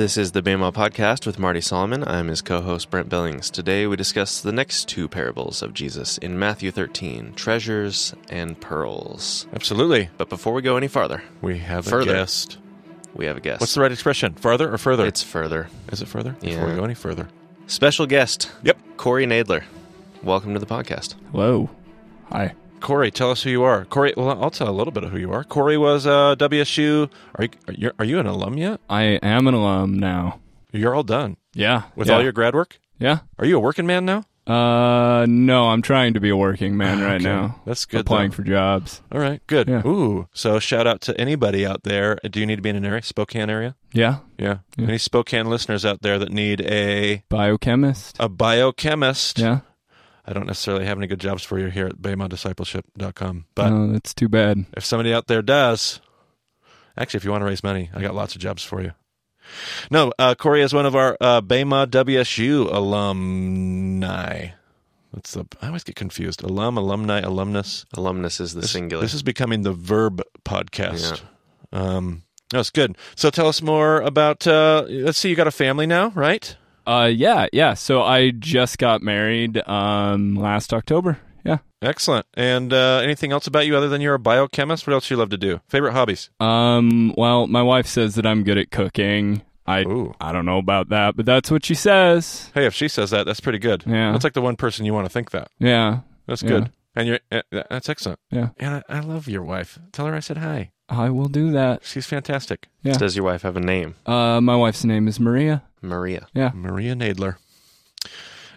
This is the BEMA Podcast with Marty Solomon. I'm his co host, Brent Billings. Today we discuss the next two parables of Jesus in Matthew 13 treasures and pearls. Absolutely. But before we go any farther, We have Further. a guest. we have a guest. What's the right expression? Farther or further? It's further. Is it further? Before Yeah. we go any further. Special guest, Yep. Corey Knadler. Welcome to the podcast. Hello. Hi. Corey, tell us who you are. Corey, well, I'll tell a little bit of who you are. Corey was uh, WSU. Are you, are you are you an alum yet? I am an alum now. You're all done Yeah. with yeah. all your grad work. Yeah. Are you a working man now? Uh no, I'm trying to be a working man right Okay. now. That's good. Applying though. for jobs. All right, good. Yeah. Ooh, so shout out to anybody out there. Do you need to be in an area, Spokane area? Yeah. Yeah. Yeah. Any Spokane listeners out there that need a Biochemist. a biochemist? yeah. I don't necessarily have any good jobs for you here at BEMADiscipleship.com, but oh, that's too bad. if somebody out there does, actually, if you want to raise money, I got lots of jobs for you. No, uh, Corey is one of our uh, BEMA WSU alumni. That's the I always get confused. Alum, alumni, alumnus. Alumnus is the This, singular. this is becoming the verb podcast. Um, no, it's good. So tell us more about. Uh, let's see, you got a family now, right? Uh yeah, yeah. So I just got married um last October. Yeah. Excellent. And uh, anything else about you other than you're a biochemist? What else do you love to do? Favorite hobbies? Um well, my wife says that I'm good at cooking. I Ooh. I don't know about that, but that's what she says. Hey, if she says that, that's pretty good. Yeah. That's like the one person you want to think that. Yeah. That's Yeah. good. And you're uh, that's excellent. Yeah. And I, I love your wife. Tell her I said hi. I will do that. She's fantastic. Yeah. Does your wife have a name? Uh my wife's name is Maria. Maria. Yeah. Maria Knadler.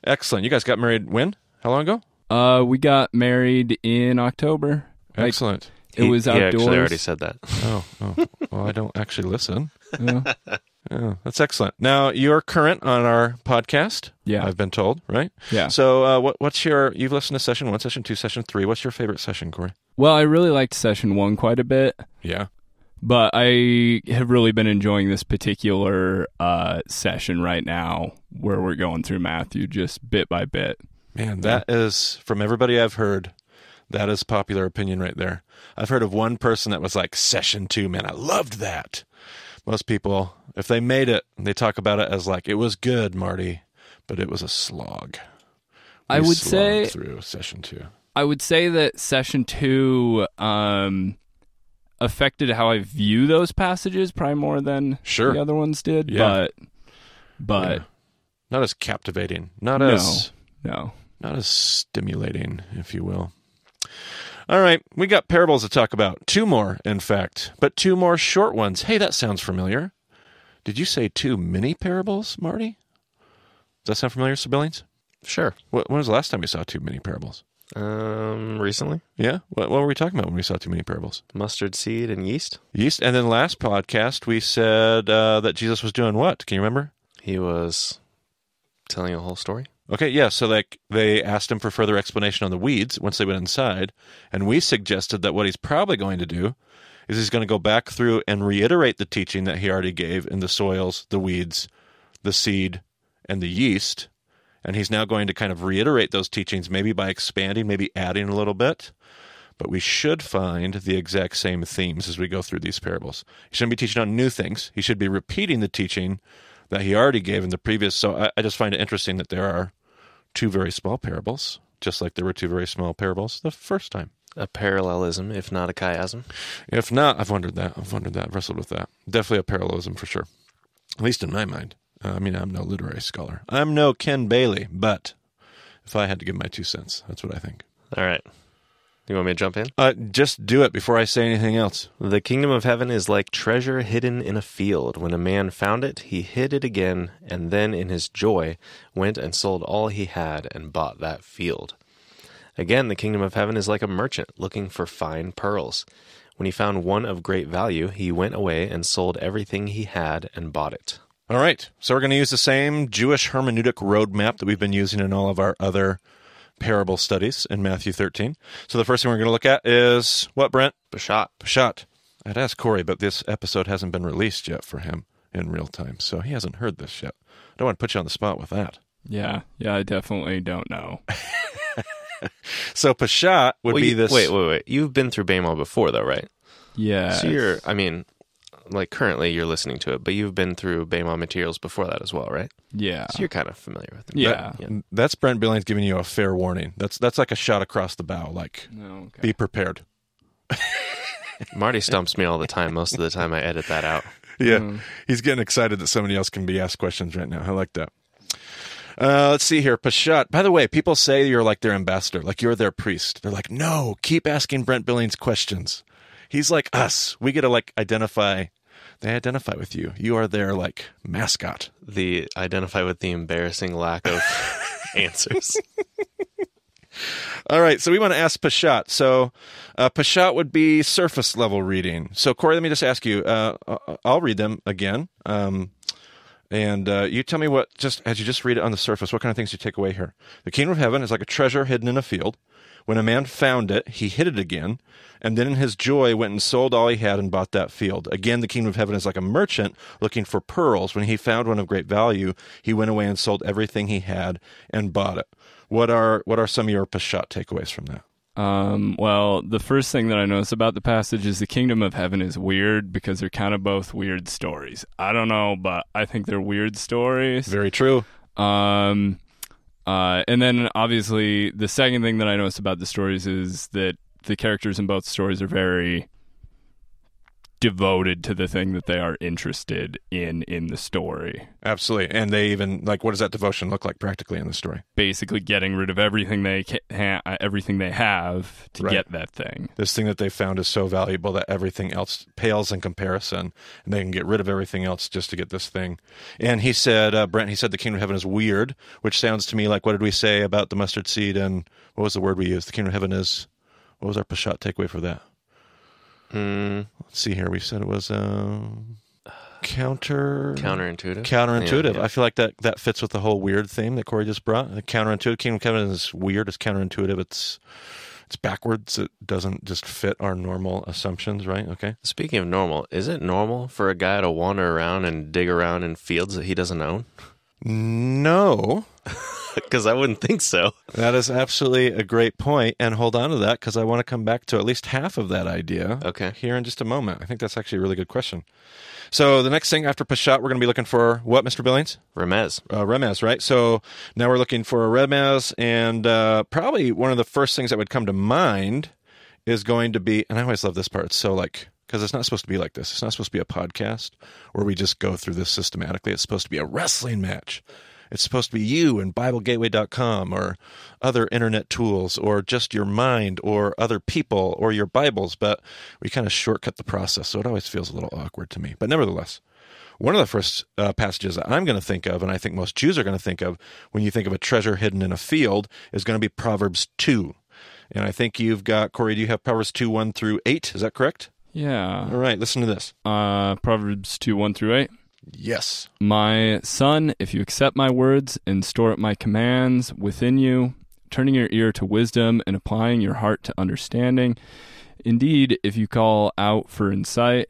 Excellent. You guys got married when? How long ago? Uh we got married in October. Like, Excellent. It He- was he outdoors. actually already said that. oh, oh. well, I don't actually listen. Yeah. Oh, that's excellent. Now you're current on our podcast. Yeah. I've been told, right? Yeah. So, uh, what, what's your? You've listened to session one, session two, session three. What's your favorite session, Corey? Well, I really liked session one quite a bit, Yeah. but I have really been enjoying this particular uh, session right now where we're going through Matthew just bit by bit. Man, that is from everybody I've heard. That is popular opinion right there. I've heard of one person that was like session two. Man, I loved that. Most people, if they made it, they talk about it as like it was good, Marty, but it was a slog. I would say through session two. I would say that session two um, affected how I view those passages probably more than Sure. the other ones did. Yeah. But but Yeah. Not as captivating, not No. as no. not as stimulating, if you will. All right, we got parables to talk about. Two more, in fact, but two more short ones. Hey, that sounds familiar. Did you say two mini parables, Marty? Does that sound familiar, Sir Billings? Sure. When was the last time you saw two mini parables? Um, recently, Yeah? What, what were we talking about when we saw too many parables? mustard seed and yeast. Yeast. And then last podcast, we said uh, that Jesus was doing what? Can you remember? He was telling a whole story. Okay, yeah. So like they asked him for further explanation on the weeds once they went inside, and we suggested that what he's probably going to do is he's going to go back through and reiterate the teaching that he already gave in the soils, the weeds, the seed, and the yeast, and he's now going to kind of reiterate those teachings, maybe by expanding, maybe adding a little bit. But we should find the exact same themes as we go through these parables. He shouldn't be teaching on new things. He should be repeating the teaching that he already gave in the previous. So I, I just find it interesting that there are two very small parables, just like there were two very small parables the first time. A parallelism, if not a chiasm. If not, I've wondered that. I've wondered that. I've wrestled with that. Definitely a parallelism for sure. At least in my mind. Uh, I mean, I'm no literary scholar. I'm no Ken Bailey, but if I had to give my two cents, that's what I think. All right. You want me to jump in? Uh, just do it before I say anything else. The kingdom of heaven is like treasure hidden in a field. When a man found it, he hid it again, and then in his joy went and sold all he had and bought that field. Again, the kingdom of heaven is like a merchant looking for fine pearls. When he found one of great value, he went away and sold everything he had and bought it. All right. So we're going to use the same Jewish hermeneutic roadmap that we've been using in all of our other parable studies in Matthew 13. So the first thing we're going to look at is what, Brent? Bashat. Peshat. I'd ask Corey, but this episode hasn't been released yet for him in real time, so he hasn't heard this yet. I don't want to put you on the spot with that. Yeah. Yeah, I definitely don't know. So Peshat would Well, be you- this. Wait, wait, wait. You've been through BEMA before, though, right? Yeah. So you're, I mean, like currently you're listening to it, but you've been through Bema materials before that as well, right? Yeah. So you're kind of familiar with it. Yeah. Yeah. That's Brent Billings giving you a fair warning. That's that's like a shot across the bow. Like, No, okay. be prepared. Marty stumps me all the time. Most of the time, I edit that out. Yeah, he's getting excited that somebody else can be asked questions right now. I like that. Uh, let's see here. Peshat. By the way, people say you're like their ambassador, like you're their priest. They're like, no, keep asking Brent Billings questions. He's like us. We get to like identify. They identify with you. You are their like mascot. The identify with the embarrassing lack of answers. All right, so we want to ask Peshat. So, uh, Peshat would be surface level reading. So, Corey, let me just ask you. Uh, uh, I'll read them again, um, and uh, you tell me what just as you just read it on the surface. What kind of things you take away here? The kingdom of heaven is like a treasure hidden in a field. When a man found it, he hid it again, and then in his joy went and sold all he had and bought that field. Again, the kingdom of heaven is like a merchant looking for pearls. When he found one of great value, he went away and sold everything he had and bought it. What are what are some of your Peshat takeaways from that? Um, well, the first thing that I notice about the passage is the kingdom of heaven is weird because they're kind of both weird stories. I don't know, but I think they're weird stories. Very true. Um, uh, and then obviously the second thing that I noticed about the stories is that the characters in both stories are very devoted to the thing that they are interested in in the story. Absolutely. And they even like what does that devotion look like practically in the story? Basically, getting rid of everything they ha- everything they have to Right. get that thing. This thing that they found is so valuable that everything else pales in comparison, and they can get rid of everything else just to get this thing. And he said, uh, Brent, he said the kingdom of heaven is weird, which sounds to me like what did we say about the mustard seed and what was the word we used? The kingdom of heaven is. What was our pashat takeaway for that? Mm, Let's see here. We said it was um, counter counterintuitive. counterintuitive. Yeah, yeah. I feel like that that fits with the whole weird theme that Corey just brought. The counterintuitive. Kingdom of Heaven is weird. It's counterintuitive. It's it's backwards. It doesn't just fit our normal assumptions, right? Okay. Speaking of normal, is it normal for a guy to wander around and dig around in fields that he doesn't own? No, Because I wouldn't think so. that is absolutely a great point, and hold on to that because I want to come back to at least half of that idea. Okay. Here in just a moment. I think that's actually a really good question. So the next thing after Peshat, we're going to be looking for what, Mr. Billings? Remez. uh, Remez, right? So now we're looking for a Remez, and uh, probably one of the first things that would come to mind is going to be, and I always love this part. It's so like, because it's not supposed to be like this. It's not supposed to be a podcast where we just go through this systematically. It's supposed to be a wrestling match. It's supposed to be you and BibleGateway.com or other internet tools or just your mind or other people or your Bibles, but we kind of shortcut the process. So it always feels a little awkward to me. But nevertheless, one of the first uh, passages that I'm going to think of, and I think most Jews are going to think of when you think of a treasure hidden in a field, is going to be Proverbs 2. And I think you've got, Corey, do you have Proverbs 2, 1 through 8? Is that correct? Yeah. All right, listen to this. Uh, Proverbs 2 1 through 8. Yes. My son, if you accept my words and store up my commands within you, turning your ear to wisdom and applying your heart to understanding, indeed, if you call out for insight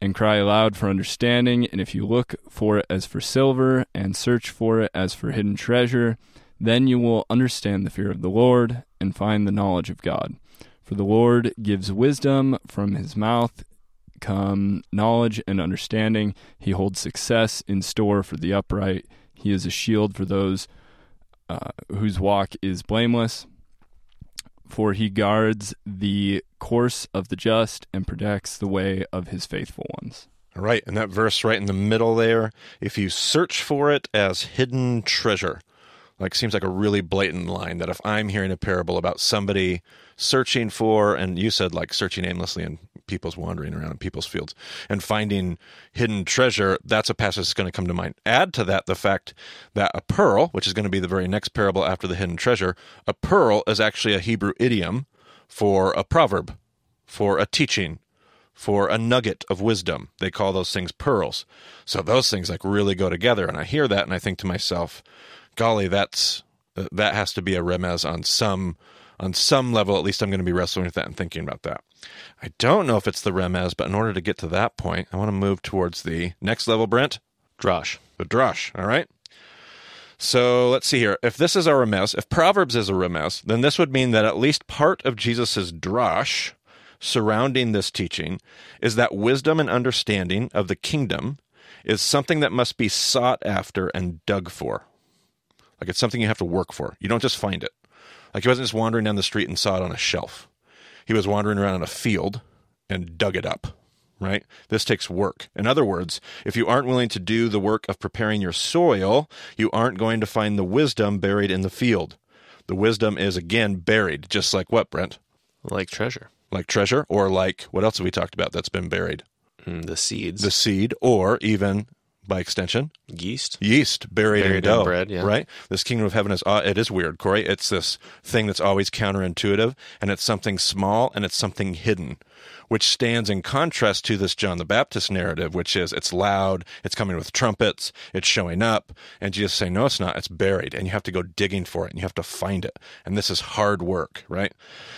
and cry aloud for understanding, and if you look for it as for silver and search for it as for hidden treasure, then you will understand the fear of the Lord and find the knowledge of God. For the Lord gives wisdom from his mouth knowledge and understanding. He holds success in store for the upright. He is a shield for those uh, whose walk is blameless. For he guards the course of the just and protects the way of his faithful ones. All right, and that verse right in the middle there, if you search for it as hidden treasure, like seems like a really blatant line that if I'm hearing a parable about somebody searching for, and you said like searching aimlessly and people's wandering around in people's fields and finding hidden treasure, that's a passage that's going to come to mind. Add to that the fact that a pearl, which is going to be the very next parable after the hidden treasure, a pearl is actually a Hebrew idiom for a proverb, for a teaching, for a nugget of wisdom. They call those things pearls. So those things like really go together. And I hear that and I think to myself, golly, that's uh, that has to be a remez on some on some level. At least I'm going to be wrestling with that and thinking about that. I don't know if it's the remez, but in order to get to that point, I want to move towards the next level, Brent, Drash. the drash. All right. So let's see here. If this is a remez, if Proverbs is a remez, then this would mean that at least part of Jesus's drash surrounding this teaching is that wisdom and understanding of the kingdom is something that must be sought after and dug for. Like it's something you have to work for. You don't just find it. Like he wasn't just wandering down the street and saw it on a shelf. He was wandering around in a field and dug it up, right? This takes work. In other words, if you aren't willing to do the work of preparing your soil, you aren't going to find the wisdom buried in the field. The wisdom is again buried, just like what, Brent? Like treasure. Like treasure, or like what else have we talked about that's been buried? Mm, the seeds. The seed, or even by extension, yeast. yeast buried, Buried in dough. in bread, yeah. Right? This kingdom of heaven is uh, it is weird, Corey. It's this thing that's always counterintuitive, and it's something small and it's something hidden, which stands in contrast to this John the Baptist narrative, which is it's loud, it's coming with trumpets, it's showing up, and Jesus saying, No, it's not, it's buried, and you have to go digging for it and you have to find it. And this is hard work, right?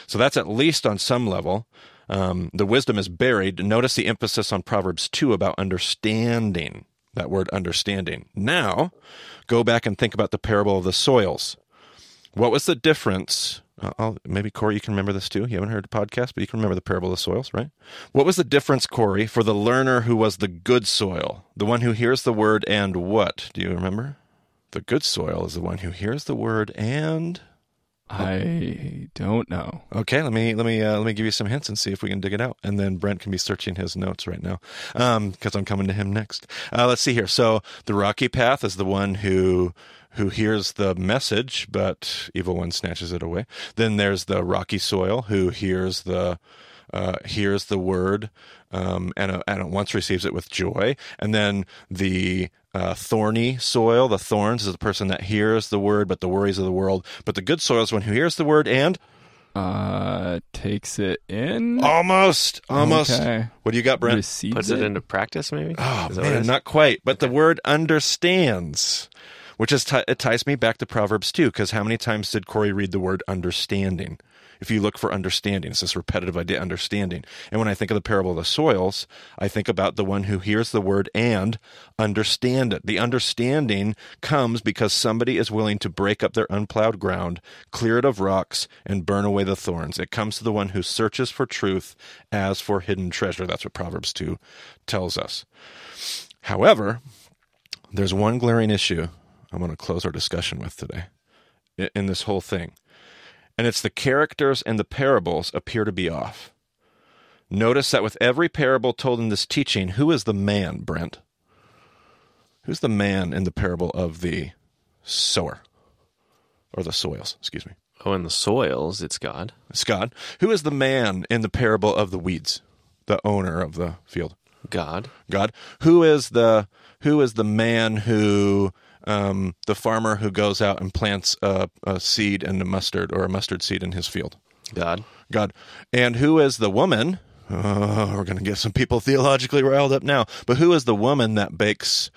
So that's at least on some level. Um, the wisdom is buried. Notice the emphasis on Proverbs 2 about understanding that word understanding. Now, go back and think about the parable of the soils. What was the difference? Uh, I'll, maybe Corey, you can remember this too. You haven't heard the podcast, but you can remember the parable of the soils, right? What was the difference, Corey, for the learner who was the good soil, the one who hears the word and what? Do you remember? The good soil is the one who hears the word and I don't know. Okay, let me let me uh, let me give you some hints and see if we can dig it out, and then Brent can be searching his notes right now because I'm coming to him next. Uh, let's see here. So the rocky path is the one who who hears the message, but evil one snatches it away. Then there's the rocky soil who hears the uh, hears the word um, and, uh, and once receives it with joy. And then the uh, thorny soil, the thorns, is the person that hears the word, but the worries of the world. But the good soil is one who hears the word and Uh, takes it in. almost, almost. Okay. What do you got, Brent? Receives Puts it into practice, maybe. Oh Is that what it man, not quite. But the word understands, which is ti it ties me back to Proverbs too. Because how many times did Corey read the word understanding? If you look for understanding, it's this repetitive idea, understanding. And when I think of the parable of the soils, I think about the one who hears the word and understand it. The understanding comes because somebody is willing to break up their unplowed ground, clear it of rocks, and burn away the thorns. It comes to the one who searches for truth as for hidden treasure. That's what Proverbs 2 tells us. However, there's one glaring issue I'm going to close our discussion with today in this whole thing. And it's the characters and the parables appear to be off. Notice that with every parable told in this teaching, who is the man, Brent? Who's the man in the parable of the sower? Or the soils, excuse me. Oh, in the soils, it's God. It's God. Who is the man in the parable of the weeds? The owner of the field. God. God. Who is the who is the man who um, the farmer who goes out and plants a, a seed and a mustard or a mustard seed in his field? God. God. And who is the woman? Oh, we're going to get some people theologically riled up now. But who is the woman that bakes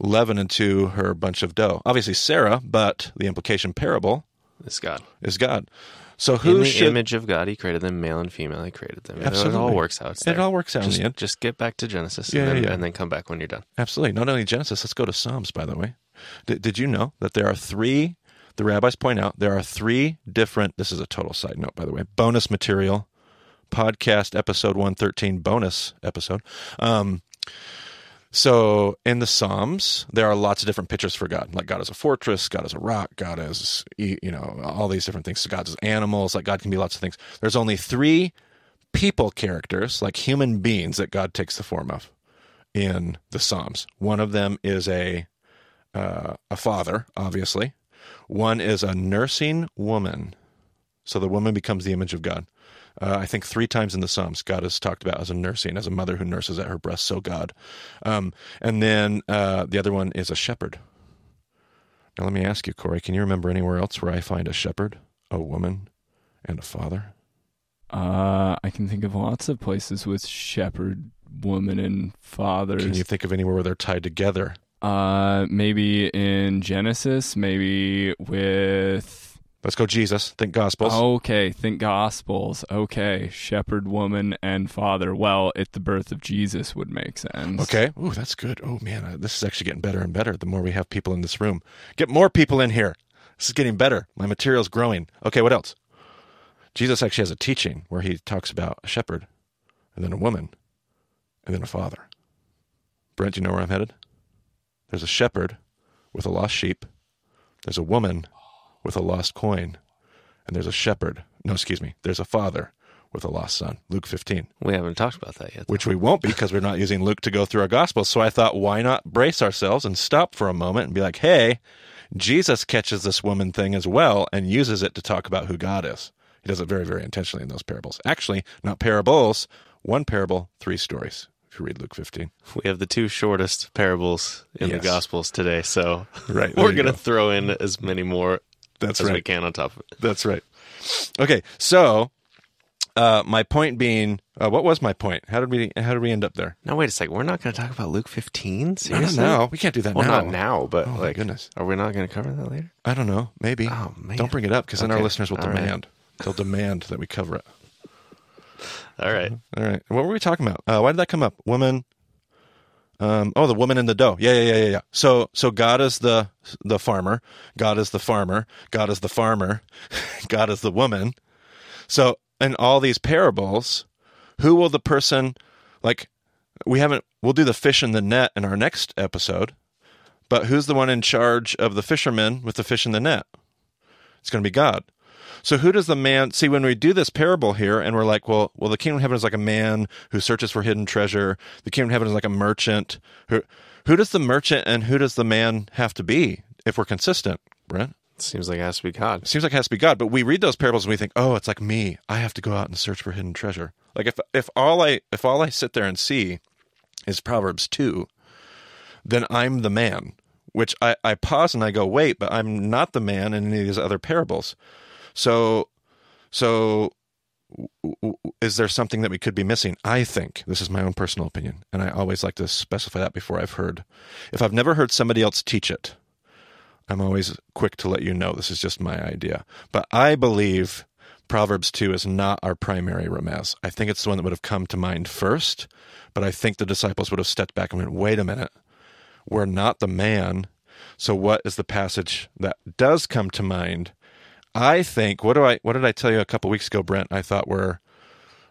leaven into her bunch of dough? Obviously Sarah, but the implication parable is God. is God. So In the should image of God, He created them, male and female. He created them. Absolutely. It all works out. It all works out Just, just get back to Genesis Yeah, and, then, yeah. and then come back when you're done. Absolutely. Not only Genesis, let's go to Psalms, by the way. Did, you know that there are three, the rabbis point out, there are three different, this is a total side note, by the way, bonus material, podcast episode 113, bonus episode. Um, so in the Psalms, there are lots of different pictures for God. Like God is a fortress, God is a rock, God is, you know, all these different things. So God is animals, like God can be lots of things. There's only three people characters, like human beings, that God takes the form of in the Psalms. One of them is a uh, a father, obviously. One is a nursing woman, so the woman becomes the image of God. Uh, I think three times in the Psalms, God is talked about as a nursing, as a mother who nurses at her breast, so God. Um, and then uh, the other one is a shepherd. Now, let me ask you, Corey, can you remember anywhere else where I find a shepherd, a woman, and a father? Uh, I can think of lots of places with shepherd, woman, and fathers. Can you think of anywhere where they're tied together? Uh, maybe in Genesis, maybe with. Let's go, Jesus. Think Gospels. Okay, think Gospels. Okay, shepherd, woman, and father. Well, at the birth of Jesus would make sense. Okay. Ooh, that's good. Oh man, uh, this is actually getting better and better. The more we have people in this room, get more people in here. This is getting better. My material's growing. Okay, what else? Jesus actually has a teaching where he talks about a shepherd, and then a woman, and then a father. Brent, do you know where I'm headed? There's a shepherd with a lost sheep. There's a woman with a lost coin. And there's a shepherd. No, excuse me. There's a father with a lost son. Luke 15, We haven't talked about that yet. which we won't because we're not using Luke to go through our gospels. So I thought, why not brace ourselves and stop for a moment and be like, hey, Jesus catches this woman thing as well and uses it to talk about who God is. He does it very, very intentionally in those parables. Actually, not parables, one parable, three stories. You read Luke 15. We have the two shortest parables in Yes. the Gospels today, so Right, we're going to go. throw in as many more That's as we can on top of it. That's right. Okay, so uh, my point being, uh, what was my point? How did we how did we end up there? No, wait a second. We're not going to talk about Luke 15. No, no, Seriously? no, we can't do that Well, now. not now, but Oh, my like, goodness. are we not going to cover that later? I don't know. Maybe. Oh, man. Don't bring it up because then our listeners will All right. demand. They'll demand that we cover it. All right. All right. What were we talking about? Uh, why did that come up? Woman. Um, oh, the woman in the dough. Yeah, yeah, yeah, yeah, yeah. So, so God is the the farmer. God is the farmer. God is the farmer. God is the woman. So, in all these parables, who will the person like? We haven't. We'll do the fish in the net in our next episode. But who's the one in charge of the fishermen with the fish in the net? It's going to be God. So who does the man see when we do this parable here and we're like, well, well, the kingdom of heaven is like a man who searches for hidden treasure. The kingdom of heaven is like a merchant. Who who does the merchant and who does the man have to be if we're consistent, Brent? Seems like it has to be God. Seems like it has to be God, but we read those parables and we think, oh, it's like me. I have to go out and search for hidden treasure. Like if if all I if all I sit there and see is Proverbs two, then I'm the man. Which I, I pause and I go, wait, but I'm not the man in any of these other parables. So so is there something that we could be missing? I think this is my own personal opinion, and I always like to specify that before I've heard. If I've never heard somebody else teach it, I'm always quick to let you know this is just my idea. But I believe Proverbs 2 is not our primary remez. I think it's the one that would have come to mind first, but I think the disciples would have stepped back and went, wait a minute, we're not the man. So what is the passage that does come to mind? I think what do I what did I tell you a couple weeks ago, Brent? I thought were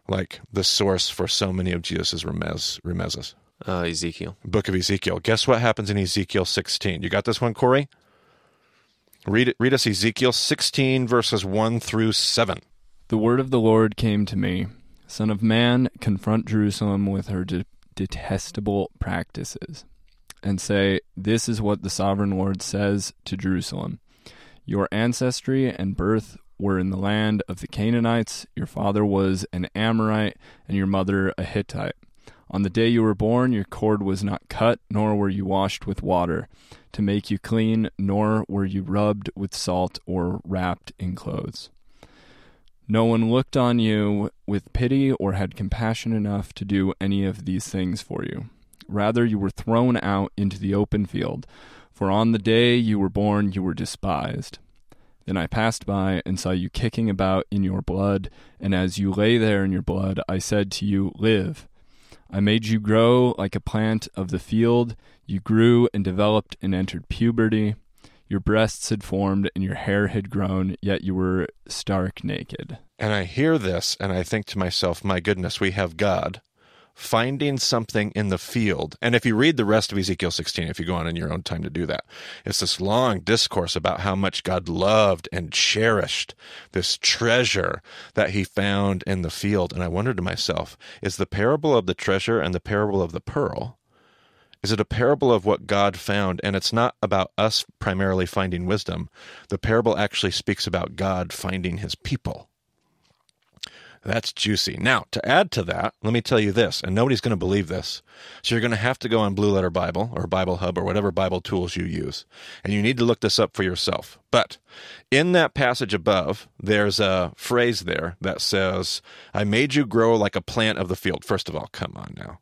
like the source for so many of Jesus's remez remezes. Uh, Ezekiel. Book of Ezekiel. Guess what happens in Ezekiel 16? You got this one, Corey? Read it. Read us Ezekiel 16 verses 1 through 7. The word of the Lord came to me Son of man, confront Jerusalem with her de- detestable practices, and say, This is what the sovereign Lord says to Jerusalem Your ancestry and birth were in the land of the Canaanites, your father was an Amorite, and your mother a Hittite. On the day you were born, your cord was not cut, nor were you washed with water to make you clean, nor were you rubbed with salt or wrapped in clothes. No one looked on you with pity or had compassion enough to do any of these things for you. Rather, you were thrown out into the open field, for on the day you were born you were despised. Then I passed by and saw you kicking about in your blood, and as you lay there in your blood, I said to you, Live. I made you grow like a plant of the field. You grew and developed and entered puberty. Your breasts had formed and your hair had grown, yet you were stark naked. And I hear this and I think to myself, my goodness, we have God finding something in the field. And if you read the rest of Ezekiel 16, if you go on in your own time to do that, it's this long discourse about how much God loved and cherished this treasure that he found in the field. And I wondered to myself, is the parable of the treasure and the parable of the pearl is it a parable of what God found? And it's not about us primarily finding wisdom. The parable actually speaks about God finding his people. That's juicy. Now, to add to that, let me tell you this, and nobody's going to believe this. So you're going to have to go on Blue Letter Bible or Bible Hub or whatever Bible tools you use, and you need to look this up for yourself. But in that passage above, there's a phrase there that says, I made you grow like a plant of the field. First of all, come on now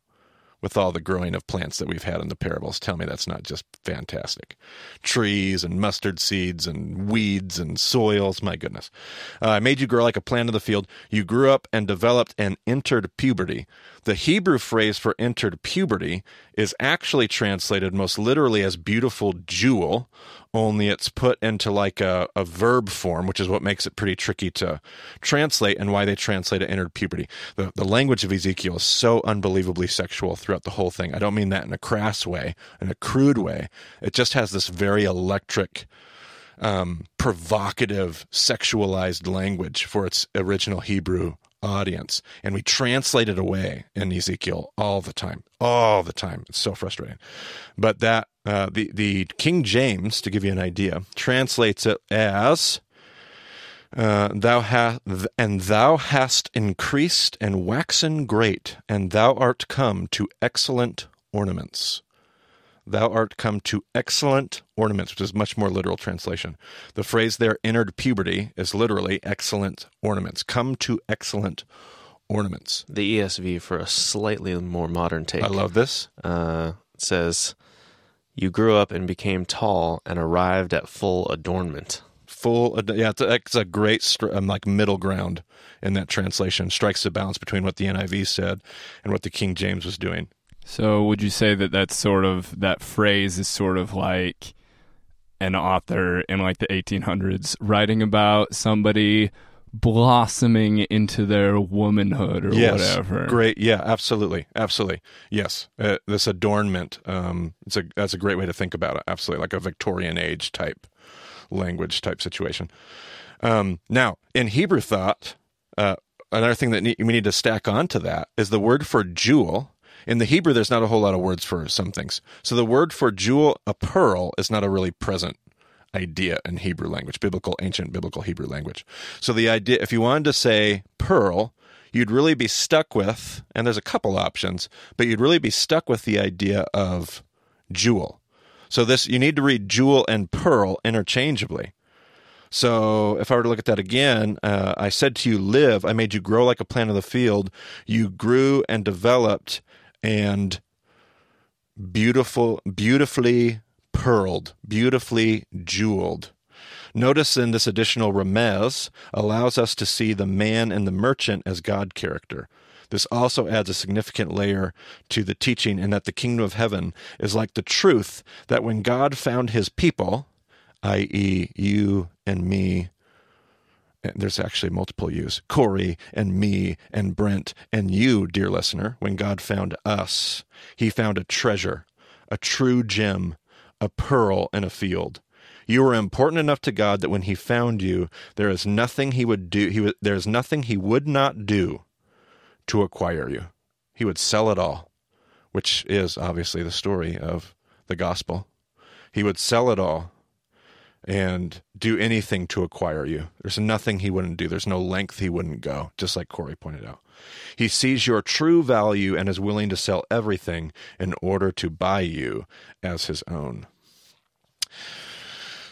with all the growing of plants that we've had in the parables. Tell me that's not just fantastic. Trees and mustard seeds and weeds and soils. My goodness. Uh, I made you grow like a plant of the field. You grew up and developed and entered puberty. The Hebrew phrase for entered puberty is actually translated most literally as beautiful jewel, only it's put into like a, a verb form, which is what makes it pretty tricky to translate and why they translate it entered puberty. The, the language of Ezekiel is so unbelievably sexual throughout the whole thing. I don't mean that in a crass way, in a crude way. It just has this very electric, um, provocative, sexualized language for its original Hebrew audience. And we translate it away in Ezekiel all the time, all the time. It's so frustrating. But that, uh, the, the King James, to give you an idea, translates it as. Uh, thou hast and thou hast increased and waxen great, and thou art come to excellent ornaments. Thou art come to excellent ornaments, which is much more literal translation. The phrase there, entered puberty, is literally excellent ornaments. Come to excellent ornaments. The ESV for a slightly more modern take. I love this. Uh, says, "You grew up and became tall and arrived at full adornment." Full, yeah, it's a, it's a great um, like middle ground in that translation. Strikes the balance between what the NIV said and what the King James was doing. So would you say that that's sort of that phrase is sort of like an author in like the 1800s writing about somebody blossoming into their womanhood or yes, whatever. Great, yeah, absolutely, absolutely, yes. Uh, this adornment, um, it's a that's a great way to think about it. Absolutely, like a Victorian age type language type situation. Um, now, in Hebrew thought, uh, another thing that we need to stack onto that is the word for jewel in the Hebrew, there's not a whole lot of words for some things. So the word for jewel, a pearl, is not a really present idea in Hebrew language, biblical, ancient biblical Hebrew language. So the idea, if you wanted to say pearl, you'd really be stuck with, and there's a couple options, but you'd really be stuck with the idea of jewel. So this, you need to read jewel and pearl interchangeably. So if I were to look at that again, uh, I said to you, live, I made you grow like a plant of the field. You grew and developed and beautiful, beautifully pearled, beautifully jeweled. Notice in this additional remez allows us to see the man and the merchant as God character. This also adds a significant layer to the teaching in that the kingdom of heaven is like the truth that when God found his people, i.e., you and me there's actually multiple yous Corey and me and Brent and you, dear listener. When God found us, he found a treasure, a true gem, a pearl in a field. You were important enough to God that when he found you, there is nothing he would do, he there is nothing he would not do to acquire you. He would sell it all, which is obviously the story of the gospel. He would sell it all and do anything to acquire you. There's nothing he wouldn't do. There's no length he wouldn't go, just like Corey pointed out. He sees your true value and is willing to sell everything in order to buy you as his own.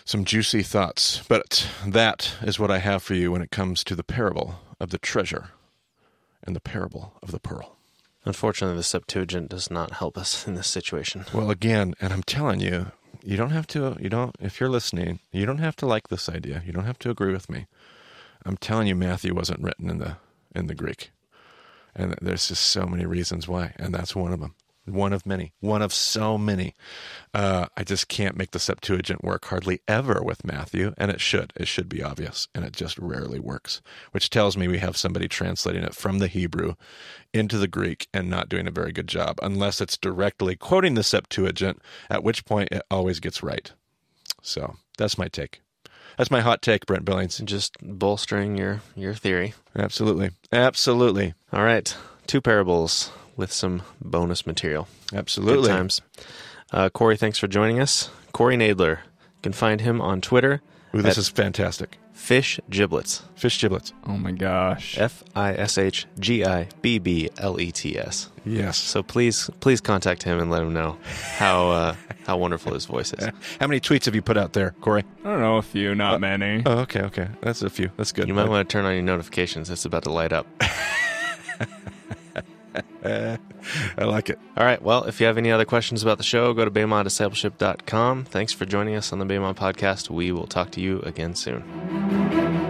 Some juicy thoughts, but that is what I have for you when it comes to the parable of the treasure and the parable of the pearl. Unfortunately, the Septuagint does not help us in this situation. Well, again, and I'm telling you, you don't have to you don't if you're listening you don't have to like this idea. You don't have to agree with me. I'm telling you matthew wasn't written in the in the greek. And there's just so many reasons why and that's one of them one of many, one of so many. Uh, I just can't make the Septuagint work hardly ever with Matthew, and it should. It should be obvious, and it just rarely works, which tells me we have somebody translating it from the Hebrew into the Greek and not doing a very good job, unless it's directly quoting the Septuagint, at which point it always gets right. So that's my take. That's my hot take, Brent Billings. Just bolstering your your theory. Absolutely, absolutely. All right, two parables with some bonus material. Absolutely. Good times. Uh, Corey, thanks for joining us. Corey Knadler. You can find him on Twitter. Ooh, this is fantastic. Fish Giblets. Fish Giblets. Oh my gosh. F I S H G I B B L E T S. Yes. So please, please contact him and let him know how uh, how wonderful his voice is. How many tweets have you put out there, Corey? I don't know, a few, not uh, many. Oh, okay, okay. That's a few. That's good. You might want to turn on your notifications. It's about to light up. I like it. All right. Well, if you have any other questions about the show, go to BEMADiscipleship.com. Thanks for joining us on the BEMA podcast. We will talk to you again soon.